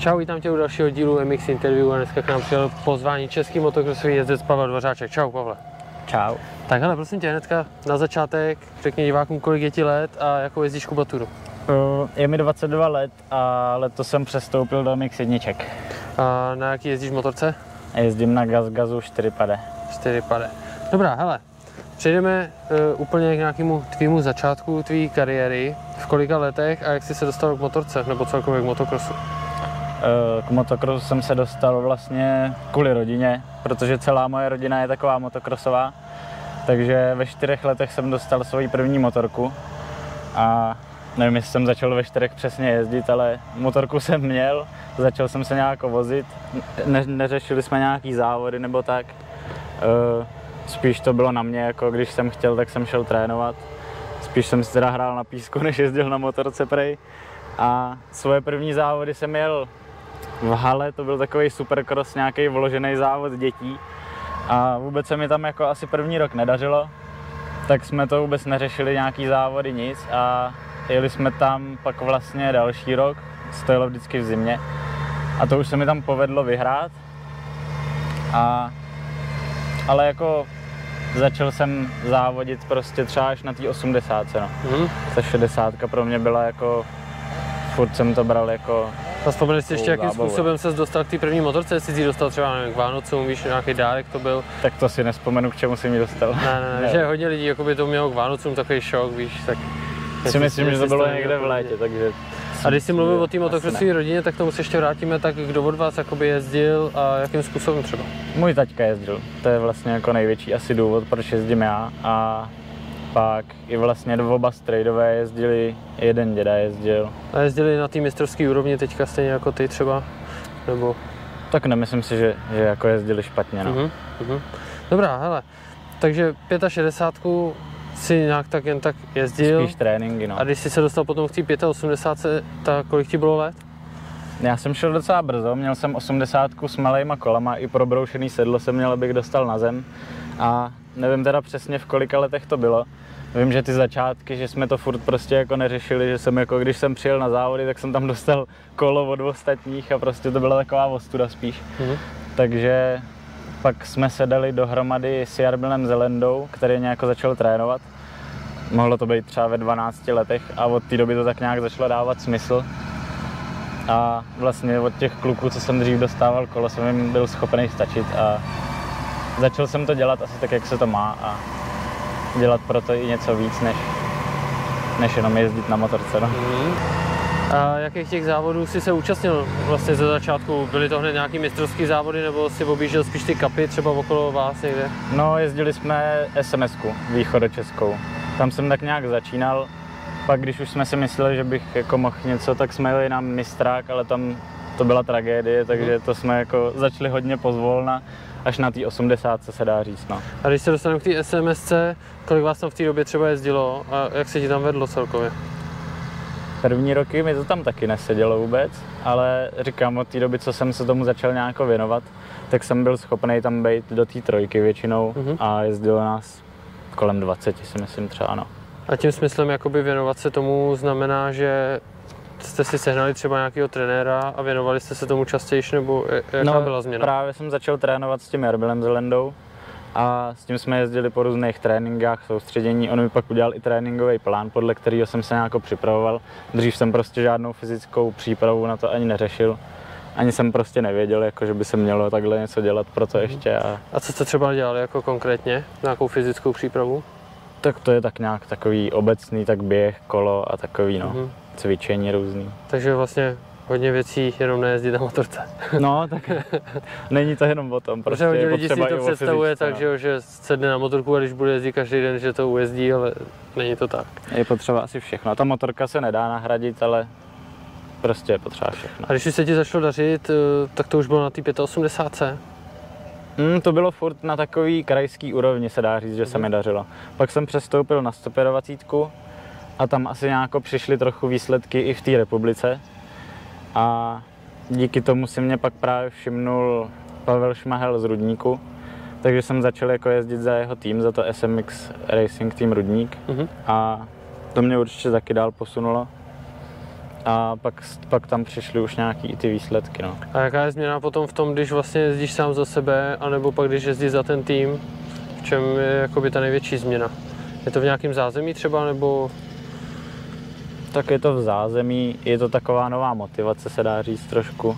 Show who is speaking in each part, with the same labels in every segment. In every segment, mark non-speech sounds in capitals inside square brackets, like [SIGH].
Speaker 1: Čau, vítám tě u dalšího dílu MX Interview a dneska k nám přijel pozvání český motokrosový jezdec Pavel Dvořáček. Čau, Pavle.
Speaker 2: Čau.
Speaker 1: Tak hele, prosím tě, hnedka na začátek řekni divákům, kolik je ti let a jakou jezdíš kubaturu.
Speaker 2: Je mi 22 let a letos jsem přestoupil do Mix jedniček.
Speaker 1: A na jaký jezdíš motorce?
Speaker 2: Jezdím na Gaz Gazu 4 pade.
Speaker 1: 4 pade. Dobrá, hele, přejdeme uh, úplně k nějakému tvýmu začátku tvý kariéry. V kolika letech a jak jsi se dostal k motorce, nebo celkově k motokrosu?
Speaker 2: Uh, K motokrosu jsem se dostal vlastně kvůli rodině, protože celá moje rodina je taková motokrosová. Takže ve čtyřech letech jsem dostal svoji první motorku a nevím, jestli jsem začal ve čtyřech přesně jezdit, ale motorku jsem měl, začal jsem se nějak vozit, ne, neřešili jsme nějaký závody nebo tak. Uh, Spíš to bylo na mě, jako když jsem chtěl, tak jsem šel trénovat. Spíš jsem si teda hrál na písku, [LAUGHS] než jezdil na motorce prej. A svoje první závody jsem jel v hale, to byl takový supercross, nějaký vložený závod dětí. A vůbec se mi tam jako asi první rok nedařilo, tak jsme to vůbec neřešili, nějaký závody, nic. A jeli jsme tam pak vlastně další rok, to jelo vždycky v zimě. A to už se mi tam povedlo vyhrát. A, ale jako začal jsem závodit prostě třeba až na té 80. No.
Speaker 1: Mhm.
Speaker 2: Ta 60 pro mě byla jako, furt jsem to bral jako
Speaker 1: A vzpomeneš si ještě, jakým
Speaker 2: zábavu,
Speaker 1: způsobem se dostal k té první motorce, jestli jsi ji dostal třeba nevím, k Vánocům, víš, nějaký dárek to byl.
Speaker 2: Tak to si nespomenu, k čemu si mi dostal.
Speaker 1: Ne, ne, ne, že hodně lidí jako by to mělo k Vánocům takový šok, víš, tak...
Speaker 2: si myslím, že to bylo někde v létě, takže...
Speaker 1: A když jsi mluvil o té motokrosové rodině, tak tomu se ještě vrátíme, tak kdo od vás jakoby jezdil a jakým způsobem třeba?
Speaker 2: Můj taťka jezdil, to je vlastně jako největší asi důvod, proč jezdím já. A pak i vlastně oba strejdové jezdili, jeden děda jezdil.
Speaker 1: A jezdili na té mistrovské úrovni teďka stejně jako ty třeba? Nebo...
Speaker 2: Tak nemyslím si, že, že jako jezdili špatně, no.
Speaker 1: Mhm, mhm. Dobrá, hele, takže 65 si nějak tak jen tak jezdil.
Speaker 2: Spíš tréninky, no.
Speaker 1: A když jsi se dostal potom k té 85, tak kolik ti bylo let?
Speaker 2: Já jsem šel docela brzo, měl jsem 80 s malejma kolama, i probroušený sedlo jsem měl, abych dostal na zem. A nevím teda přesně v kolika letech to bylo. Vím, že ty začátky, že jsme to furt prostě jako neřešili, že jsem jako, když jsem přijel na závody, tak jsem tam dostal kolo od ostatních a prostě to byla taková ostuda spíš.
Speaker 1: Mhm.
Speaker 2: Takže pak jsme se dali dohromady s Jarbilem Zelendou, který nějak začal trénovat. Mohlo to být třeba ve 12 letech a od té doby to tak nějak začalo dávat smysl. A vlastně od těch kluků, co jsem dřív dostával kolo, jsem jim byl schopný stačit a začal jsem to dělat asi tak, jak se to má a dělat pro to i něco víc, než, než jenom jezdit na motorce. No.
Speaker 1: Mhm. A jakých těch závodů jsi se účastnil vlastně ze začátku? Byly to hned nějaký mistrovský závody nebo si objížděl spíš ty kapy třeba okolo vás někde?
Speaker 2: No, jezdili jsme SMS-ku, východočeskou. Tam jsem tak nějak začínal. Pak, když už jsme si mysleli, že bych jako mohl něco, tak jsme jeli na mistrák, ale tam to byla tragédie, takže to jsme jako začali hodně pozvolna, až na té 80 se dá říct. No.
Speaker 1: A když se dostaneme k té SMSC, kolik vás tam v té době třeba jezdilo a jak se ti tam vedlo celkově?
Speaker 2: První roky mi to tam taky nesedělo vůbec, ale říkám, od té doby, co jsem se tomu začal nějak věnovat, tak jsem byl schopný tam být do té trojky většinou
Speaker 1: Mhm.
Speaker 2: a jezdilo nás kolem 20, si myslím třeba, no.
Speaker 1: A tím smyslem jakoby věnovat se tomu znamená, že jste si sehnali třeba nějakého trenéra a věnovali jste se tomu častěji, nebo jaká byla změna?
Speaker 2: No, Právě jsem začal trénovat s tím Jarbilem Zelendou a s tím jsme jezdili po různých tréninkách, soustředění. On mi pak udělal i tréninkový plán, podle kterého jsem se nějak připravoval. Dřív jsem prostě žádnou fyzickou přípravu na to ani neřešil. Ani jsem prostě nevěděl, jako, že by se mělo takhle něco dělat pro to ještě. A
Speaker 1: A co jste třeba dělali jako konkrétně? Nějakou fyzickou přípravu?
Speaker 2: tak to je tak nějak takový obecný, tak běh, kolo a takový no,
Speaker 1: Mhm.
Speaker 2: Cvičení různý.
Speaker 1: Takže vlastně hodně věcí, jenom nejezdit na motorce.
Speaker 2: No, tak [LAUGHS] není to jenom o tom, prostě
Speaker 1: Protože hodně lidí si to představuje tak,
Speaker 2: no.
Speaker 1: že, sedne na motorku a když bude jezdit každý den, že to ujezdí, ale není to tak.
Speaker 2: Je potřeba asi všechno. Ta motorka se nedá nahradit, ale prostě je potřeba všechno.
Speaker 1: A když se ti začalo dařit, eh, tak to už bylo na té 85.
Speaker 2: Mm, to bylo furt na takový krajský úrovni, se dá říct, že se mi dařilo. Pak jsem přestoupil na 125 a tam asi nějak přišly trochu výsledky i v té republice. A díky tomu si mě pak právě všimnul Pavel Šmahel z Rudníku, takže jsem začal jako jezdit za jeho tým, za to SMX Racing Team Rudník
Speaker 1: Mhm.
Speaker 2: a to mě určitě taky dál posunulo. a pak, pak tam přišly už nějaký i ty výsledky. No.
Speaker 1: A jaká je změna potom v tom, když vlastně jezdíš sám za sebe, anebo pak když jezdíš za ten tým? V čem je jakoby ta největší změna? Je to v nějakém zázemí třeba, nebo
Speaker 2: Tak je to v zázemí, je to taková nová motivace, se dá říct trošku.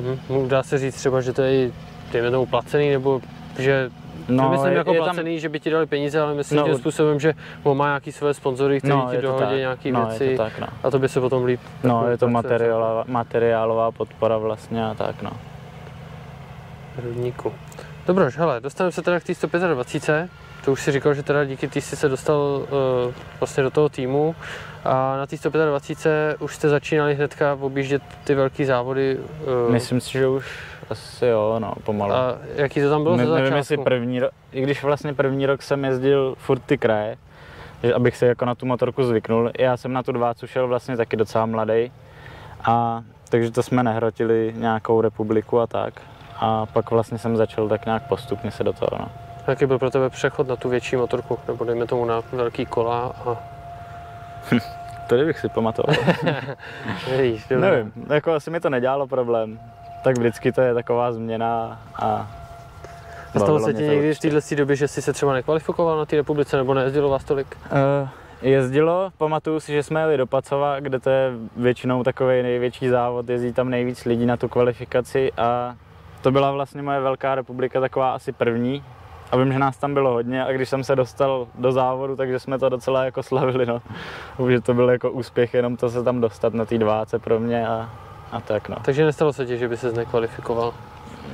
Speaker 1: hm, dá se říct třeba, že to je dejme tomu, placený, nebo že
Speaker 2: No,
Speaker 1: Nemyslím
Speaker 2: je,
Speaker 1: jako
Speaker 2: je
Speaker 1: placený, že by ti dali peníze, ale myslím
Speaker 2: No,
Speaker 1: tím způsobem, že on má nějaký své sponzory, kteří
Speaker 2: no,
Speaker 1: ti dohodí nějaké
Speaker 2: no,
Speaker 1: věci
Speaker 2: to tak, no.
Speaker 1: a to by se potom líp.
Speaker 2: No,
Speaker 1: jako
Speaker 2: je to materiálová, materiálová podpora vlastně a tak, no.
Speaker 1: Rudníku. Dobroš, hele, dostaneme se teda k té 125. To už si říkal, že teda díky té jsi se dostal uh, vlastně do toho týmu a na té 125 už jste začínali hnedka objíždět ty velké závody. Uh,
Speaker 2: Myslím si, že už asi jo, no, pomalu.
Speaker 1: a jaký to tam bylo
Speaker 2: Ne,
Speaker 1: za
Speaker 2: nevím, jestli první rok, i když vlastně první rok jsem jezdil furt ty kraje, že abych se jako na tu motorku zvyknul. Já jsem na tu dvácu šel vlastně taky docela mladý, a takže to jsme nehrotili nějakou republiku a tak. A pak vlastně jsem začal tak nějak postupně se do toho, no.
Speaker 1: Jaký byl pro tebe přechod na tu větší motorku, nebo dejme tomu na velký kola a [LAUGHS]
Speaker 2: To bych si pamatoval. [LAUGHS]
Speaker 1: víš.
Speaker 2: Nevím, jako asi mi to nedělalo problém. Tak vždycky to je taková změna a
Speaker 1: A stalo se ti někdy v této době, že jsi se třeba nekvalifikoval na té republice, nebo nejezdilo vás tolik?
Speaker 2: Uh, jezdilo, pamatuju si, že jsme jeli do Pacova, kde to je většinou takový největší závod, jezdí tam nejvíc lidí na tu kvalifikaci a to byla vlastně moje velká republika, taková asi první. A vím, že nás tam bylo hodně a když jsem se dostal do závodu, takže jsme to docela jako slavili, no. Že to byl jako úspěch, jenom to se tam dostat na té dváce pro mě a, a tak no.
Speaker 1: Takže nestalo se ti, že by se nekvalifikoval?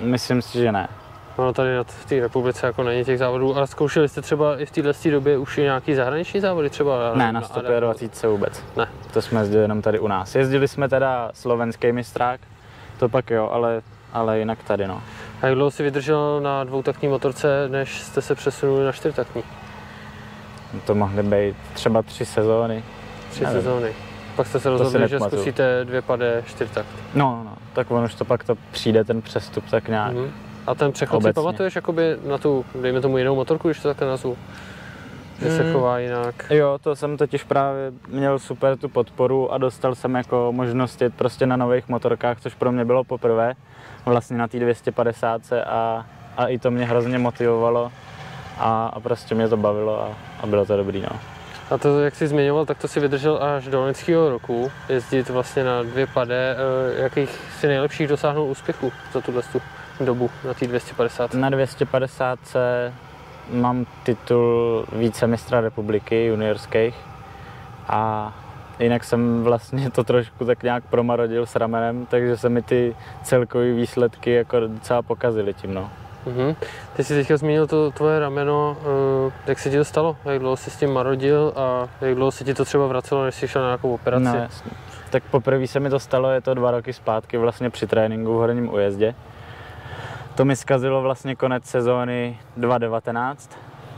Speaker 2: Myslím si, že ne.
Speaker 1: Ono tady v té republice jako není těch závodů. A zkoušeli jste třeba i v této době už i nějaký zahraniční závody třeba?
Speaker 2: Ne, na
Speaker 1: Adamu?
Speaker 2: 125 vůbec.
Speaker 1: Ne.
Speaker 2: To jsme jezdili jenom tady u nás. Jezdili jsme teda slovenský mistrák, to pak jo, ale, ale jinak tady no.
Speaker 1: A jak dlouho jsi vydržel na dvoutaktní motorce, než jste se přesunuli na čtyřtaktní?
Speaker 2: To mohly být třeba tři sezóny.
Speaker 1: Tři
Speaker 2: Nevím.
Speaker 1: sezóny. Pak jste se
Speaker 2: si
Speaker 1: rozhodli, že zkusíte dvě padé čtyřtakt.
Speaker 2: No, no, tak on už to pak to přijde ten přestup tak nějak.
Speaker 1: Mhm. A ten přechod si
Speaker 2: Obecně.
Speaker 1: pamatuješ jakoby na tu, dejme tomu jinou motorku, když to takhle nazvu? Že se
Speaker 2: Mm.
Speaker 1: chová jinak.
Speaker 2: Jo, to jsem totiž právě měl super tu podporu a dostal jsem jako možnost jet prostě na nových motorkách, což pro mě bylo poprvé, vlastně na té 250 a, a i to mě hrozně motivovalo a, a prostě mě to bavilo a, a bylo to dobrý, no.
Speaker 1: A to, jak jsi zmiňoval, tak to si vydržel až do loňského roku, jezdit vlastně na dvě padé. Eh, Jakých si nejlepších dosáhnul úspěchů za tuhle tu dobu na té 250?
Speaker 2: Na 250 mám titul vícemistra republiky juniorských a jinak jsem vlastně to trošku tak nějak promarodil s ramenem, takže se mi ty celkové výsledky jako docela pokazily tím, no.
Speaker 1: Mhm. Ty jsi teďka zmínil to tvoje rameno, eh, jak se ti to stalo? Jak dlouho jsi s tím marodil a jak dlouho se ti to třeba vracelo, než jsi šel na nějakou operaci?
Speaker 2: No. Tak poprvé se mi to stalo, je to dva roky zpátky vlastně při tréninku v Horním ujezdě. To mi zkazilo vlastně konec sezóny 2019.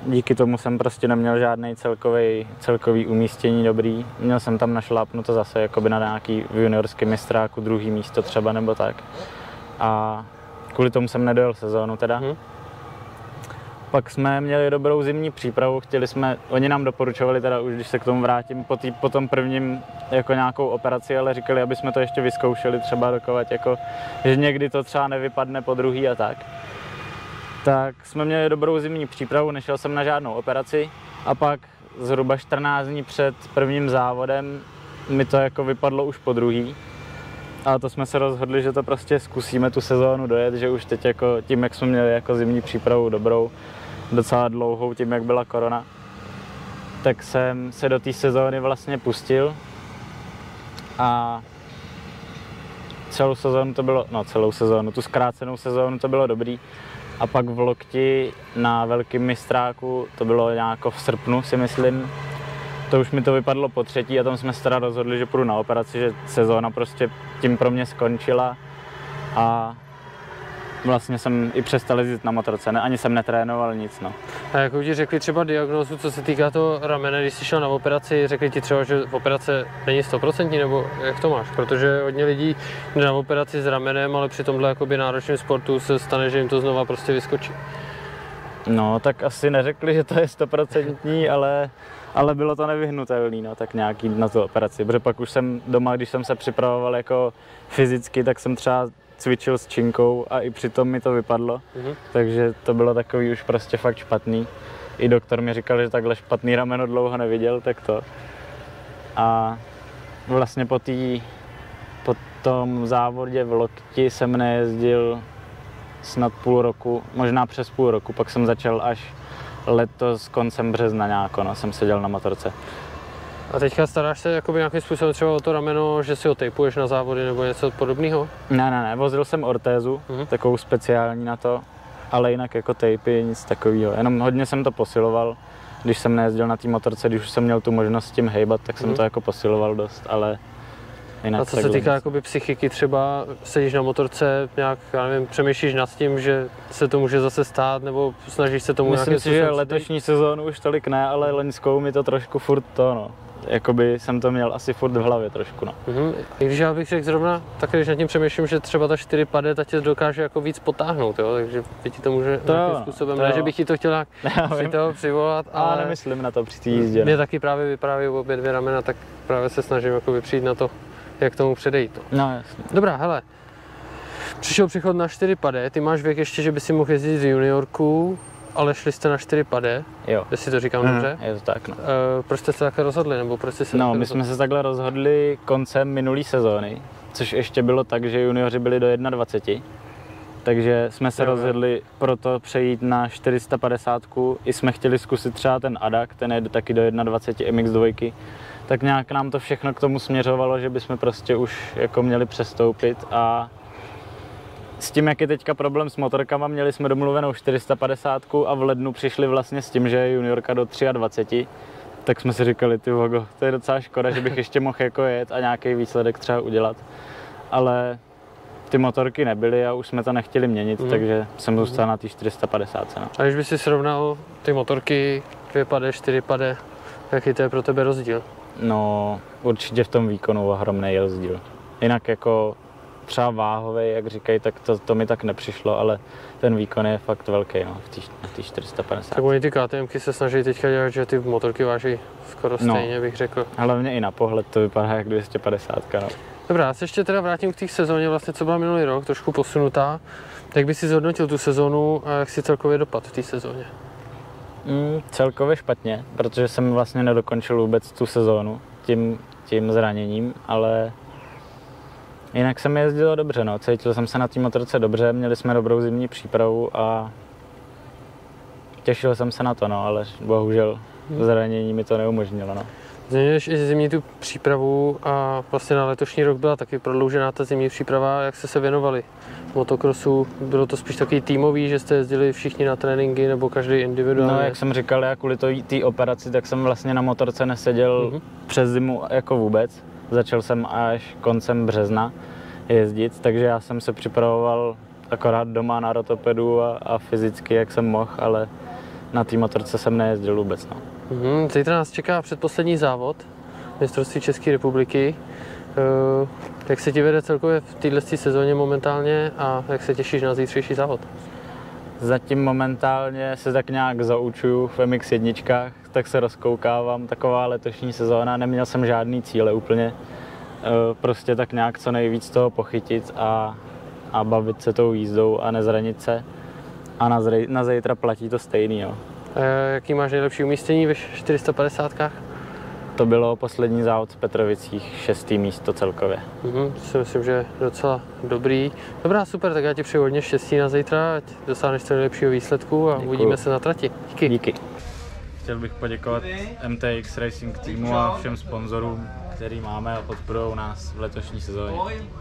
Speaker 2: Díky tomu jsem prostě neměl žádný celkový, celkový umístění dobrý. Měl jsem tam našlápnuto zase jakoby na nějaký v juniorském mistráku druhý místo třeba nebo tak. A kvůli tomu jsem nedojel sezónu teda.
Speaker 1: Mhm.
Speaker 2: Pak jsme měli dobrou zimní přípravu, chtěli jsme, oni nám doporučovali teda už, když se k tomu vrátím, po, tý, po tom prvním jako nějakou operaci, ale říkali, aby jsme to ještě vyzkoušeli třeba dokovat, jako, že někdy to třeba nevypadne po druhý a tak. Tak jsme měli dobrou zimní přípravu, nešel jsem na žádnou operaci a pak zhruba 14 dní před prvním závodem mi to jako vypadlo už po druhý. A to jsme se rozhodli, že to prostě zkusíme tu sezónu dojet, že už teď jako tím, jak jsme měli jako zimní přípravu dobrou, docela dlouhou tím, jak byla korona, tak jsem se do té sezóny vlastně pustil a celou sezónu to bylo, no celou sezónu, tu zkrácenou sezónu to bylo dobrý. A pak v Lokti na velkém mistráku, to bylo nějak v srpnu si myslím, to už mi to vypadlo po třetí a tam jsme se teda rozhodli, že půjdu na operaci, že sezóna prostě tím pro mě skončila a vlastně jsem i přestal jezdit na motorce, ne, ani jsem netrénoval nic, no.
Speaker 1: A jakou ti řekli třeba diagnózu, co se týká toho ramene, když jsi šel na operaci, řekli ti třeba, že operace není 100% nebo jak to máš? Protože hodně lidí jde na operaci s ramenem, ale při tomhle náročném sportu se stane, že jim to znova prostě vyskočí.
Speaker 2: No, tak asi neřekli, že to je stoprocentní, ale, ale bylo to nevyhnutelné, no, tak nějaký na tu operaci. Protože pak už jsem doma, když jsem se připravoval jako fyzicky, tak jsem třeba cvičil s činkou a i přitom mi to vypadlo.
Speaker 1: Mhm.
Speaker 2: Takže to bylo takový už prostě fakt špatný. I doktor mi říkal, že takhle špatný rameno dlouho neviděl, tak to. A vlastně po, tý, po tom závodě v lokti jsem nejezdil snad půl roku, možná přes půl roku, pak jsem začal až letos koncem března nějak, no, jsem seděl na motorce.
Speaker 1: A teďka staráš se jakoby nějakým způsobem třeba o to rameno, že si ho tejpuješ na závody nebo něco podobného?
Speaker 2: Ne, ne, ne, vozil jsem ortézu,
Speaker 1: Mhm.
Speaker 2: takovou speciální na to, ale jinak jako tejpy, nic takového. Jenom hodně jsem to posiloval, když jsem nejezdil na té motorce, když už jsem měl tu možnost s tím hejbat, tak jsem
Speaker 1: Mhm.
Speaker 2: to jako posiloval dost, ale jinak
Speaker 1: A co se týká jakoby psychiky, třeba sedíš na motorce, nějak, já nevím, přemýšlíš nad tím, že se to může zase stát, nebo snažíš se tomu
Speaker 2: Myslím si, že letošní sezónu už tolik ne, ale loňskou mi to trošku furt to, no. Jakoby jsem to měl asi furt v hlavě trošku, no.
Speaker 1: Mhm. I když já bych řekl zrovna, tak když nad tím přemýšlím, že třeba ta 4 pade, ta tě dokáže jako víc potáhnout, jo? takže by ti to může
Speaker 2: To
Speaker 1: nějakým
Speaker 2: jo,
Speaker 1: způsobem,
Speaker 2: to
Speaker 1: ne,
Speaker 2: jo.
Speaker 1: že bych ti to chtěl nějak při toho přivolat,
Speaker 2: ale
Speaker 1: ale
Speaker 2: nemyslím na to při té jízdě.
Speaker 1: mě
Speaker 2: No.
Speaker 1: taky právě vyprávějí obě dvě ramena, tak právě se snažím jako přijít na to, jak tomu předejít. No.
Speaker 2: no jasně.
Speaker 1: Dobrá, hele, přišel přechod na 4 pade, ty máš věk ještě, že by si mohl jezdit z juniorku, ale šli jste na 4 pade,
Speaker 2: Jo,
Speaker 1: jestli to říkám dobře.
Speaker 2: je to tak, no.
Speaker 1: Uh, proč jste se takhle rozhodli, nebo proč jste se
Speaker 2: No, my
Speaker 1: rozhodli?
Speaker 2: jsme se takhle rozhodli koncem minulé sezóny, což ještě bylo tak, že junioři byli do 21. Takže jsme se
Speaker 1: jo.
Speaker 2: rozhodli proto přejít na 450. I jsme chtěli zkusit třeba ten Adak, ten je taky do 21 MX2. Tak nějak nám to všechno k tomu směřovalo, že bychom prostě už jako měli přestoupit a s tím, jak je teďka problém s motorkama, měli jsme domluvenou 450 a v lednu přišli vlastně s tím, že je juniorka do 23 tak jsme si říkali, ty vogo, to je docela škoda, že bych ještě mohl jako jet a nějaký výsledek třeba udělat. Ale ty motorky nebyly a už jsme to nechtěli měnit,
Speaker 1: Mhm.
Speaker 2: mm. takže jsem zůstal na té 450. No.
Speaker 1: A když by si srovnal ty motorky, 2 pade, 4 pade, jaký to je pro tebe rozdíl?
Speaker 2: No, určitě v tom výkonu ohromný rozdíl. Jinak jako třeba váhový, jak říkají, tak to, to mi tak nepřišlo, ale ten výkon je fakt velký no, v té té 450.
Speaker 1: Tak oni ty KTMky se snaží teďka dělat, že ty motorky váží skoro
Speaker 2: No.
Speaker 1: stejně, bych řekl.
Speaker 2: Hlavně i na pohled to vypadá jak 250. No.
Speaker 1: Dobrá, já se ještě teda vrátím k té sezóně, vlastně, co byla minulý rok, trošku posunutá. Jak by si zhodnotil tu sezónu a jak si celkově dopad v té sezóně?
Speaker 2: Mm, celkově špatně, protože jsem vlastně nedokončil vůbec tu sezónu tím, tím zraněním, ale jinak jsem jezdil dobře, no. cítil jsem se na té motorce dobře, měli jsme dobrou zimní přípravu a těšil jsem se na to, no, ale bohužel zranění mi to neumožnilo. No.
Speaker 1: Změnileš i zimní tu přípravu a vlastně na letošní rok byla taky prodloužená ta zimní příprava. Jak jste se věnovali motokrosu? Bylo to spíš takový týmový, že jste jezdili všichni na tréninky nebo každý individuálně?
Speaker 2: No, jak jsem říkal, já kvůli té operaci, tak jsem vlastně na motorce neseděl
Speaker 1: Mhm.
Speaker 2: přes zimu jako vůbec. Začal jsem až koncem března jezdit, takže já jsem se připravoval akorát doma na rotopedu a, a fyzicky, jak jsem mohl, ale na té motorce jsem nejezdil vůbec. No.
Speaker 1: Mhm, zítra nás čeká předposlední závod, mistrovství České republiky. Eh, Jak se ti vede celkově v této sezóně momentálně a jak se těšíš na zítřejší závod?
Speaker 2: Zatím momentálně se tak nějak zaučuju v MX1, tak se rozkoukávám. Taková letošní sezóna, neměl jsem žádný cíle úplně. Eh, Prostě tak nějak co nejvíc toho pochytit a, a bavit se tou jízdou a nezranit se. A na, zrej, na zítra platí to stejný. Jo.
Speaker 1: Eh, Jaký máš nejlepší umístění ve 450?
Speaker 2: To bylo poslední závod v Petrovicích, šestý místo celkově.
Speaker 1: Mhm, to si myslím, že je docela dobrý. Dobrá, super, tak já ti přeju hodně štěstí na zítra, ať dosáhneš co nejlepšího výsledku a
Speaker 2: Děkuju.
Speaker 1: uvidíme se na trati. Díky.
Speaker 2: Díky. Chtěl bych poděkovat MTX Racing týmu a všem sponzorům, který máme a podporují nás v letošní sezóně.